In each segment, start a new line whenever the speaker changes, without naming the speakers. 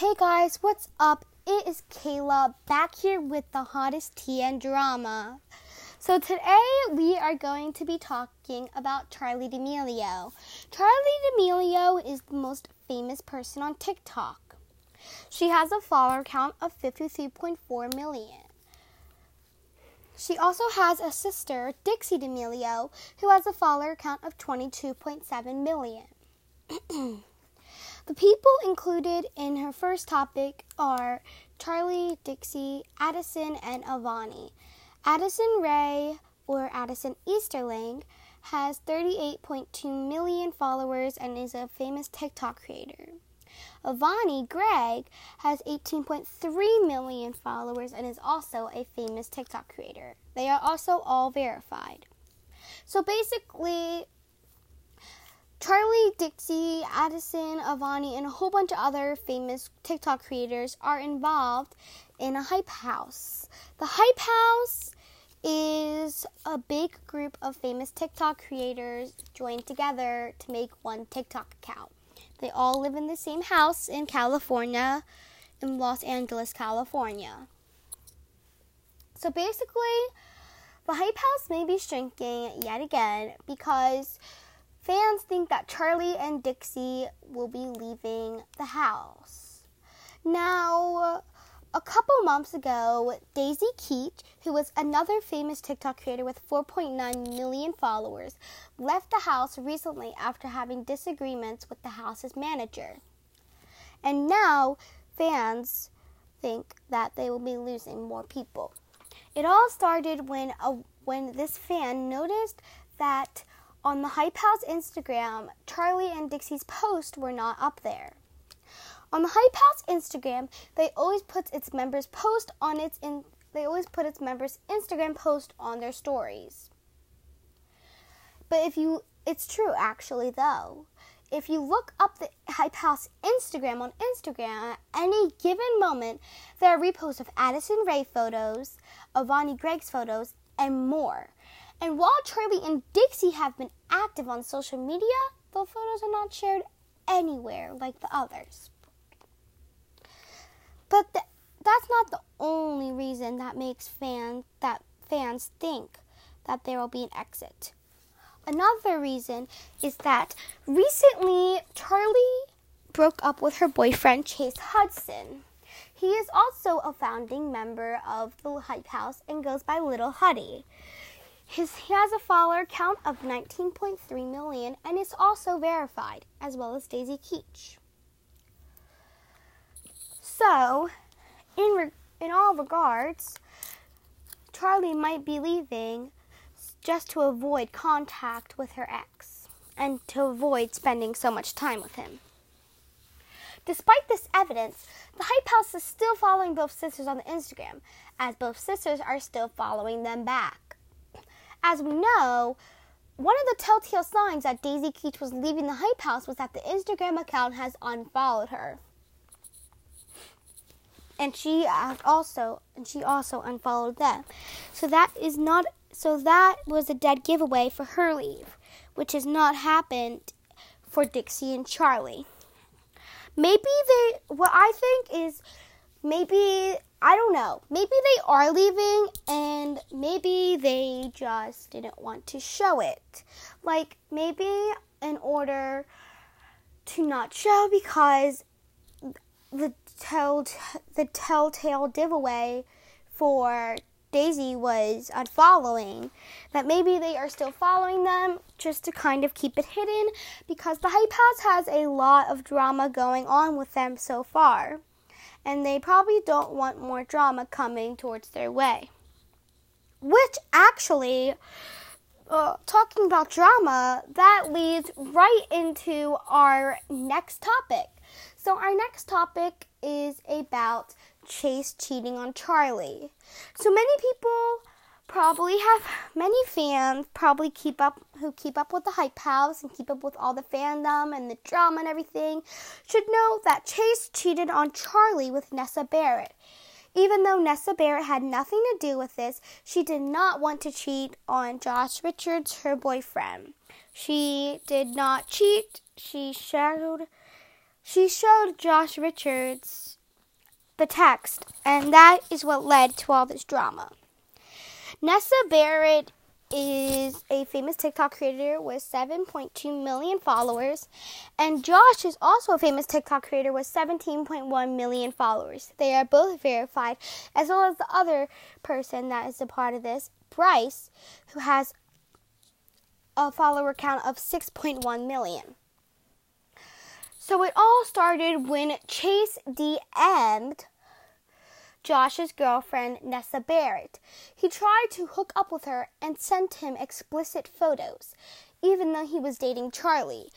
Hey guys, what's up? It is Kayla back here with the hottest tea and drama. So today we are going to be talking about Charli D'Amelio. Charli D'Amelio is the most famous person on TikTok. She has a follower count of 53.4 million. She also has a sister, Dixie D'Amelio, who has a follower count of 22.7 million. The people included in her first topic are Charli, Dixie, Addison, and Avani. Addison Ray, or Addison Easterling, has 38.2 million followers and is a famous TikTok creator. Avani Gregg has 18.3 million followers and is also a famous TikTok creator. They are also all verified. So basically, Charli, Dixie, Addison, Avani, and a whole bunch of other famous TikTok creators are involved in a hype house. The hype house is a big group of famous TikTok creators joined together to make one TikTok account. They all live in the same house in California, in Los Angeles, California. So basically, the hype house may be shrinking yet again because Fans think that Charli and Dixie will be leaving the house. Now, a couple months ago, Daisy Keech, who was another famous TikTok creator with 4.9 million followers, left the house recently after having disagreements with the house's manager. And now, fans think that they will be losing more people. It all started when a, when this fan noticed that on the Hype House Instagram, Charli and Dixie's post were not up there. On the Hype House Instagram, they always put its members post on its in, they always put its members Instagram post on their stories. But if you it's true actually though. If you look up the Hype House Instagram on Instagram at any given moment, there are reposts of Addison Ray photos, Avani Gregg's photos, and more. And while Charli and Dixie have been active on social media, the photos are not shared anywhere like the others. But th- that's not the only reason that makes fans that fans think that there will be an exit. Another reason is that recently Charli broke up with her boyfriend Chase Hudson. He is also a founding member of the Hype House and goes by Little Huddy. His, he has a follower count of 19.3 million and is also verified, as well as Daisy Keech. So, in, re, in all regards, Charli might be leaving just to avoid contact with her ex and to avoid spending so much time with him. Despite this evidence, the Hype House is still following both sisters on the Instagram, as both sisters are still following them back. As we know, one of the telltale signs that Daisy Keech was leaving the hype house was that the Instagram account has unfollowed her. And she uh, also and she also unfollowed them. So that is not so that was a dead giveaway for her leave, which has not happened for Dixie and Charli. Maybe they what I think is maybe I don't know. Maybe they are leaving and maybe they just didn't want to show it. Like maybe in order to not show because the tell the telltale giveaway for Daisy was unfollowing. That maybe they are still following them just to kind of keep it hidden because the Hype House has a lot of drama going on with them so far and they probably don't want more drama coming towards their way. Which actually, uh, talking about drama, that leads right into our next topic. So, our next topic is about Chase cheating on Charli. So, many people probably have many fans probably keep up who keep up with the hype house and keep up with all the fandom and the drama and everything should know that Chase cheated on Charli with Nessa Barrett. Even though Nessa Barrett had nothing to do with this, she did not want to cheat on Josh Richards, her boyfriend. She did not cheat. She showed she showed Josh Richards the text, and that is what led to all this drama. Nessa Barrett is a famous TikTok creator with 7.2 million followers, and Josh is also a famous TikTok creator with 17.1 million followers. They are both verified, as well as the other person that is a part of this, Bryce, who has a follower count of 6.1 million. So it all started when Chase DM'd Josh's girlfriend, Nessa Barrett. He tried to hook up with her and sent him explicit photos, even though he was dating Charli.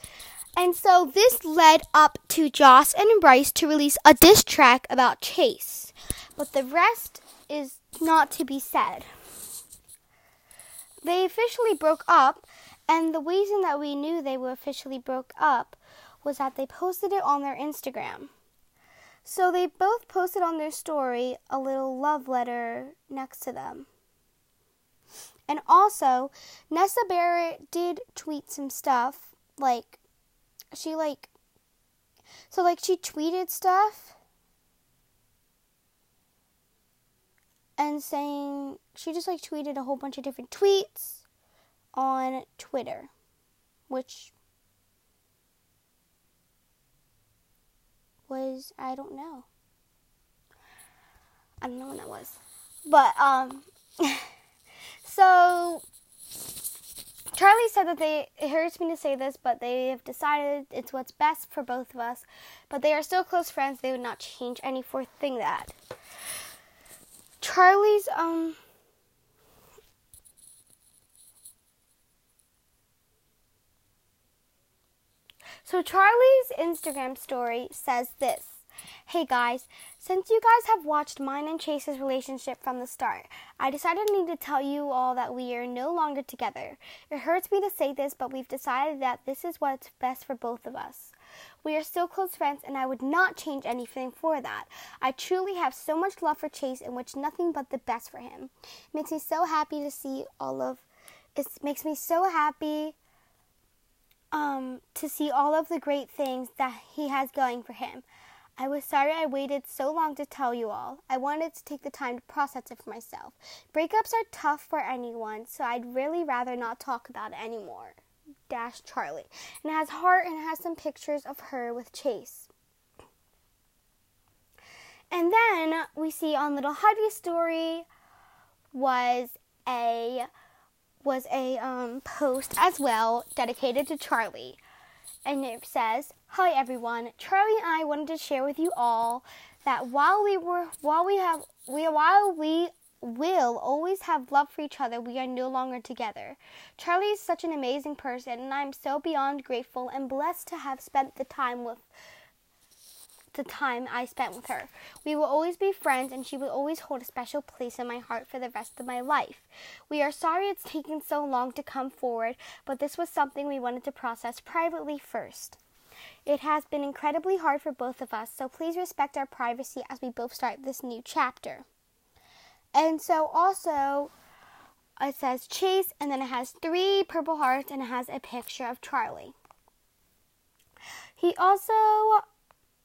And so this led up to Josh and Bryce to release a diss track about Chase. But the rest is not to be said. They officially broke up, and the reason that we knew they were officially broke up was that they posted it on their Instagram. So they both posted on their story a little love letter next to them. And also, Nessa Barrett did tweet some stuff. Like, she, like, so, like, she tweeted stuff and saying, she just, like, tweeted a whole bunch of different tweets on Twitter, which was I don't know. I don't know when that was. But um so Charli said that they it hurts me to say this, but they have decided it's what's best for both of us. But they are still close friends. They would not change any fourth thing that. Charli's um So Charli's Instagram story says this. Hey guys, since you guys have watched mine and Chase's relationship from the start, I decided I need to tell you all that we are no longer together. It hurts me to say this, but we've decided that this is what's best for both of us. We are still close friends, and I would not change anything for that. I truly have so much love for Chase, and wish nothing but the best for him. It makes me so happy to see all of. It makes me so happy um, to see all of the great things that he has going for him. I was sorry I waited so long to tell you all. I wanted to take the time to process it for myself. Breakups are tough for anyone, so I'd really rather not talk about it anymore. Dash Charli. And it has heart and it has some pictures of her with Chase. And then we see on Little Huddy's story was a was a um, post as well dedicated to Charli. And it says, Hi everyone, Charli and I wanted to share with you all that while we were while we have we while we will always have love for each other, we are no longer together. Charli is such an amazing person and I'm so beyond grateful and blessed to have spent the time with the time I spent with her. We will always be friends, and she will always hold a special place in my heart for the rest of my life. We are sorry it's taken so long to come forward, but this was something we wanted to process privately first. It has been incredibly hard for both of us, so please respect our privacy as we both start this new chapter. And so, also, it says Chase, and then it has three purple hearts, and it has a picture of Charli. He also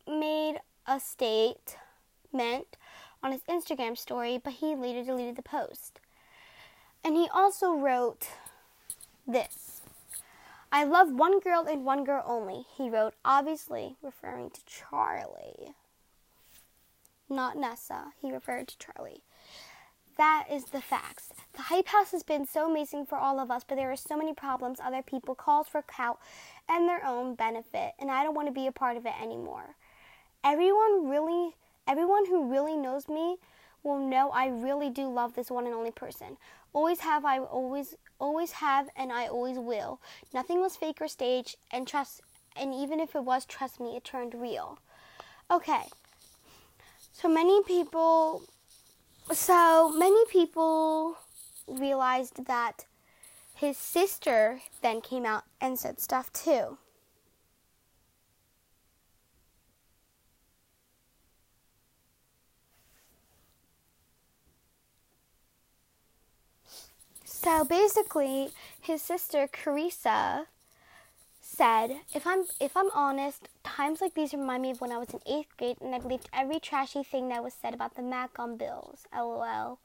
made a statement on his Instagram story, but he later deleted the post. And he also wrote this I love one girl and one girl only, he wrote, obviously referring to Charli. Not Nessa, he referred to Charli. That is the facts. The Hype House has been so amazing for all of us, but there are so many problems, other people, calls for clout, and their own benefit, and I don't want to be a part of it anymore everyone really everyone who really knows me will know I really do love this one and only person. Always have I always always have and I always will. Nothing was fake or staged and trust and even if it was trust me it turned real. Okay. So many people so many people realized that his sister then came out and said stuff too. So basically, his sister Carissa said, if I'm if I'm honest, times like these remind me of when I was in eighth grade and I believed every trashy thing that was said about the Magcon boys. LOL.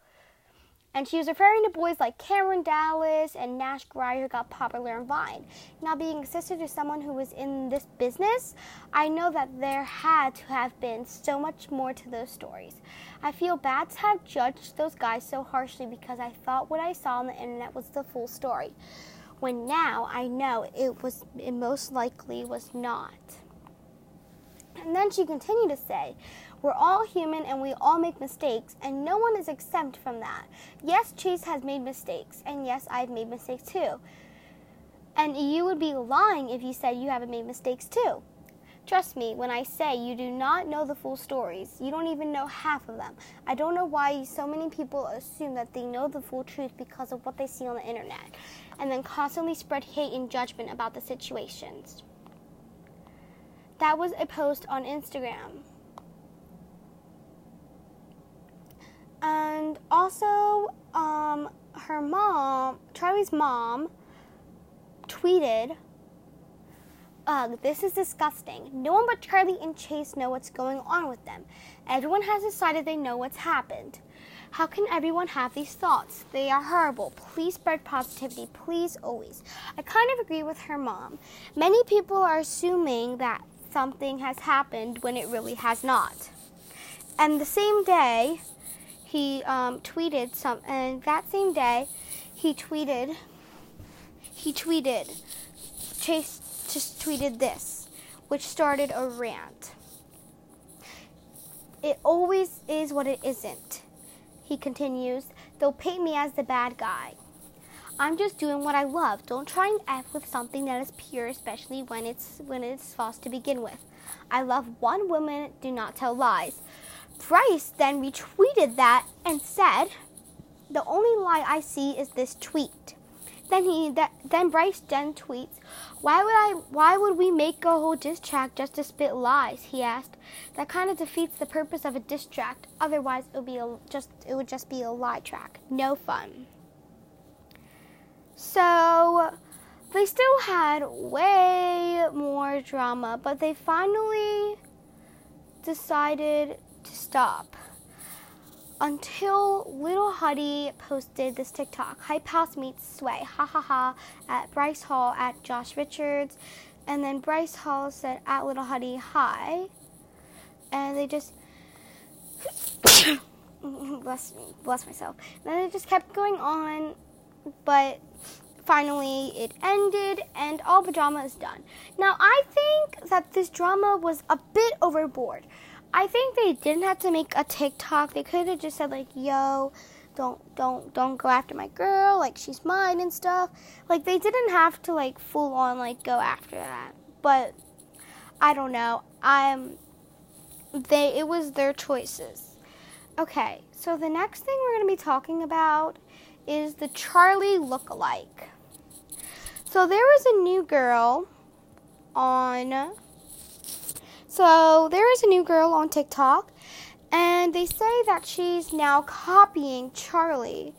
And she was referring to boys like Cameron Dallas and Nash Grier who got popular on Vine. Now, being a sister to someone who was in this business, I know that there had to have been so much more to those stories. I feel bad to have judged those guys so harshly because I thought what I saw on the internet was the full story, when now I know it was it most likely was not. And then she continued to say, we're all human and we all make mistakes, and no one is exempt from that. Yes, Chase has made mistakes, and yes, I've made mistakes too. And you would be lying if you said you haven't made mistakes too. Trust me when I say you do not know the full stories. You don't even know half of them. I don't know why so many people assume that they know the full truth because of what they see on the internet and then constantly spread hate and judgment about the situations. That was a post on Instagram. And also, um, her mom, Charli's mom, tweeted, Ugh, this is disgusting. No one but Charli and Chase know what's going on with them. Everyone has decided they know what's happened. How can everyone have these thoughts? They are horrible. Please spread positivity. Please, always. I kind of agree with her mom. Many people are assuming that something has happened when it really has not. And the same day, he um, tweeted some, and that same day, he tweeted, he tweeted, Chase just tweeted this, which started a rant. It always is what it isn't. He continues, they'll paint me as the bad guy. I'm just doing what I love. Don't try and F with something that is pure, especially when it's when it's false to begin with. I love one woman, do not tell lies. Bryce then retweeted that and said, "The only lie I see is this tweet." Then he that, then Bryce then tweets, "Why would I? Why would we make a whole diss track just to spit lies?" He asked. That kind of defeats the purpose of a diss track. Otherwise, it would be a, just it would just be a lie track. No fun. So they still had way more drama, but they finally decided to stop until Little Huddy posted this TikTok. Hype House meets Sway, ha ha ha, at Bryce Hall at Josh Richards. And then Bryce Hall said at Little Huddy, hi. And they just, bless bless myself. And then it just kept going on, but finally it ended and all the drama is done. Now, I think that this drama was a bit overboard. I think they didn't have to make a TikTok. They could have just said like, "Yo, don't don't don't go after my girl. Like she's mine and stuff." Like they didn't have to like full on like go after that. But I don't know. I'm they it was their choices. Okay, so the next thing we're going to be talking about is the Charli look-alike. So there was a new girl on so there is a new girl on TikTok, and they say that she's now copying Charli.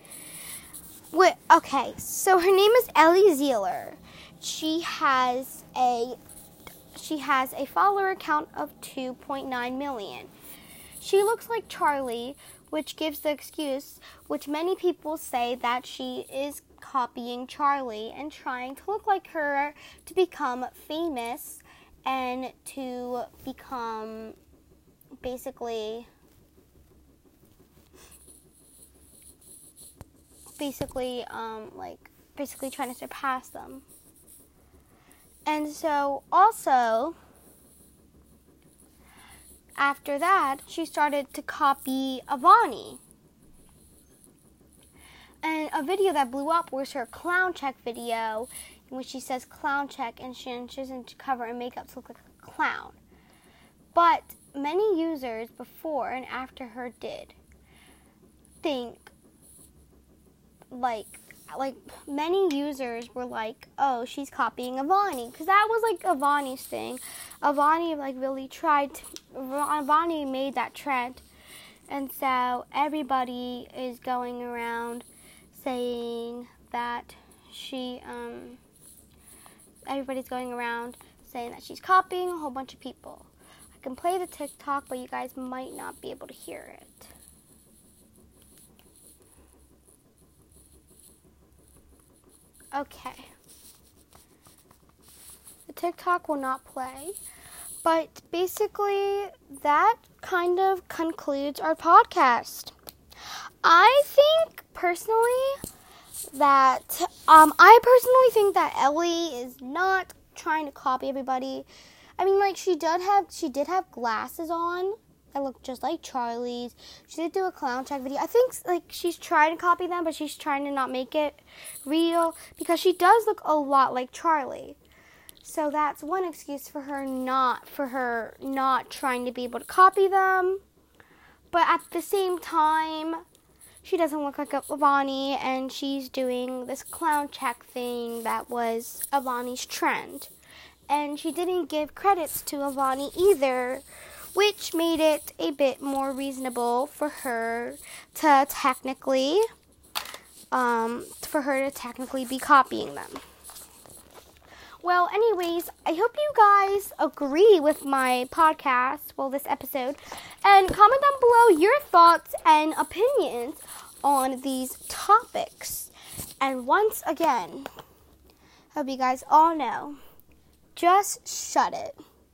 Wait, okay, so her name is Ellie Zeiler. She has a she has a follower count of 2.9 million. She looks like Charli, which gives the excuse, which many people say that she is copying Charli and trying to look like her to become famous and to become basically basically um, like basically trying to surpass them. And so also after that, she started to copy Avani. And a video that blew up was her clown check video in which she says clown check and she doesn't cover and makeup to look like a clown. But many users before and after her did think like like many users were like, "Oh, she's copying Avani," because that was like Avani's thing. Avani like really tried. To, Avani made that trend, and so everybody is going around saying that she um everybody's going around saying that she's copying a whole bunch of people. I can play the TikTok, but you guys might not be able to hear it. Okay. The TikTok will not play. But basically, that kind of concludes our podcast. I think personally that um, I personally think that Ellie is not trying to copy everybody. I mean, like she did have she did have glasses on that looked just like Charli's. She did do a clown check video. I think like she's trying to copy them, but she's trying to not make it real because she does look a lot like Charli. So that's one excuse for her not for her not trying to be able to copy them. But at the same time, she doesn't look like Avani and she's doing this clown check thing that was Avani's trend. And she didn't give credits to Avani either, which made it a bit more reasonable for her to technically um, for her to technically be copying them. Well, anyways, I hope you guys agree with my podcast, well, this episode, and comment down below your thoughts and opinions on these topics. And once again, hope you guys all know just shut it.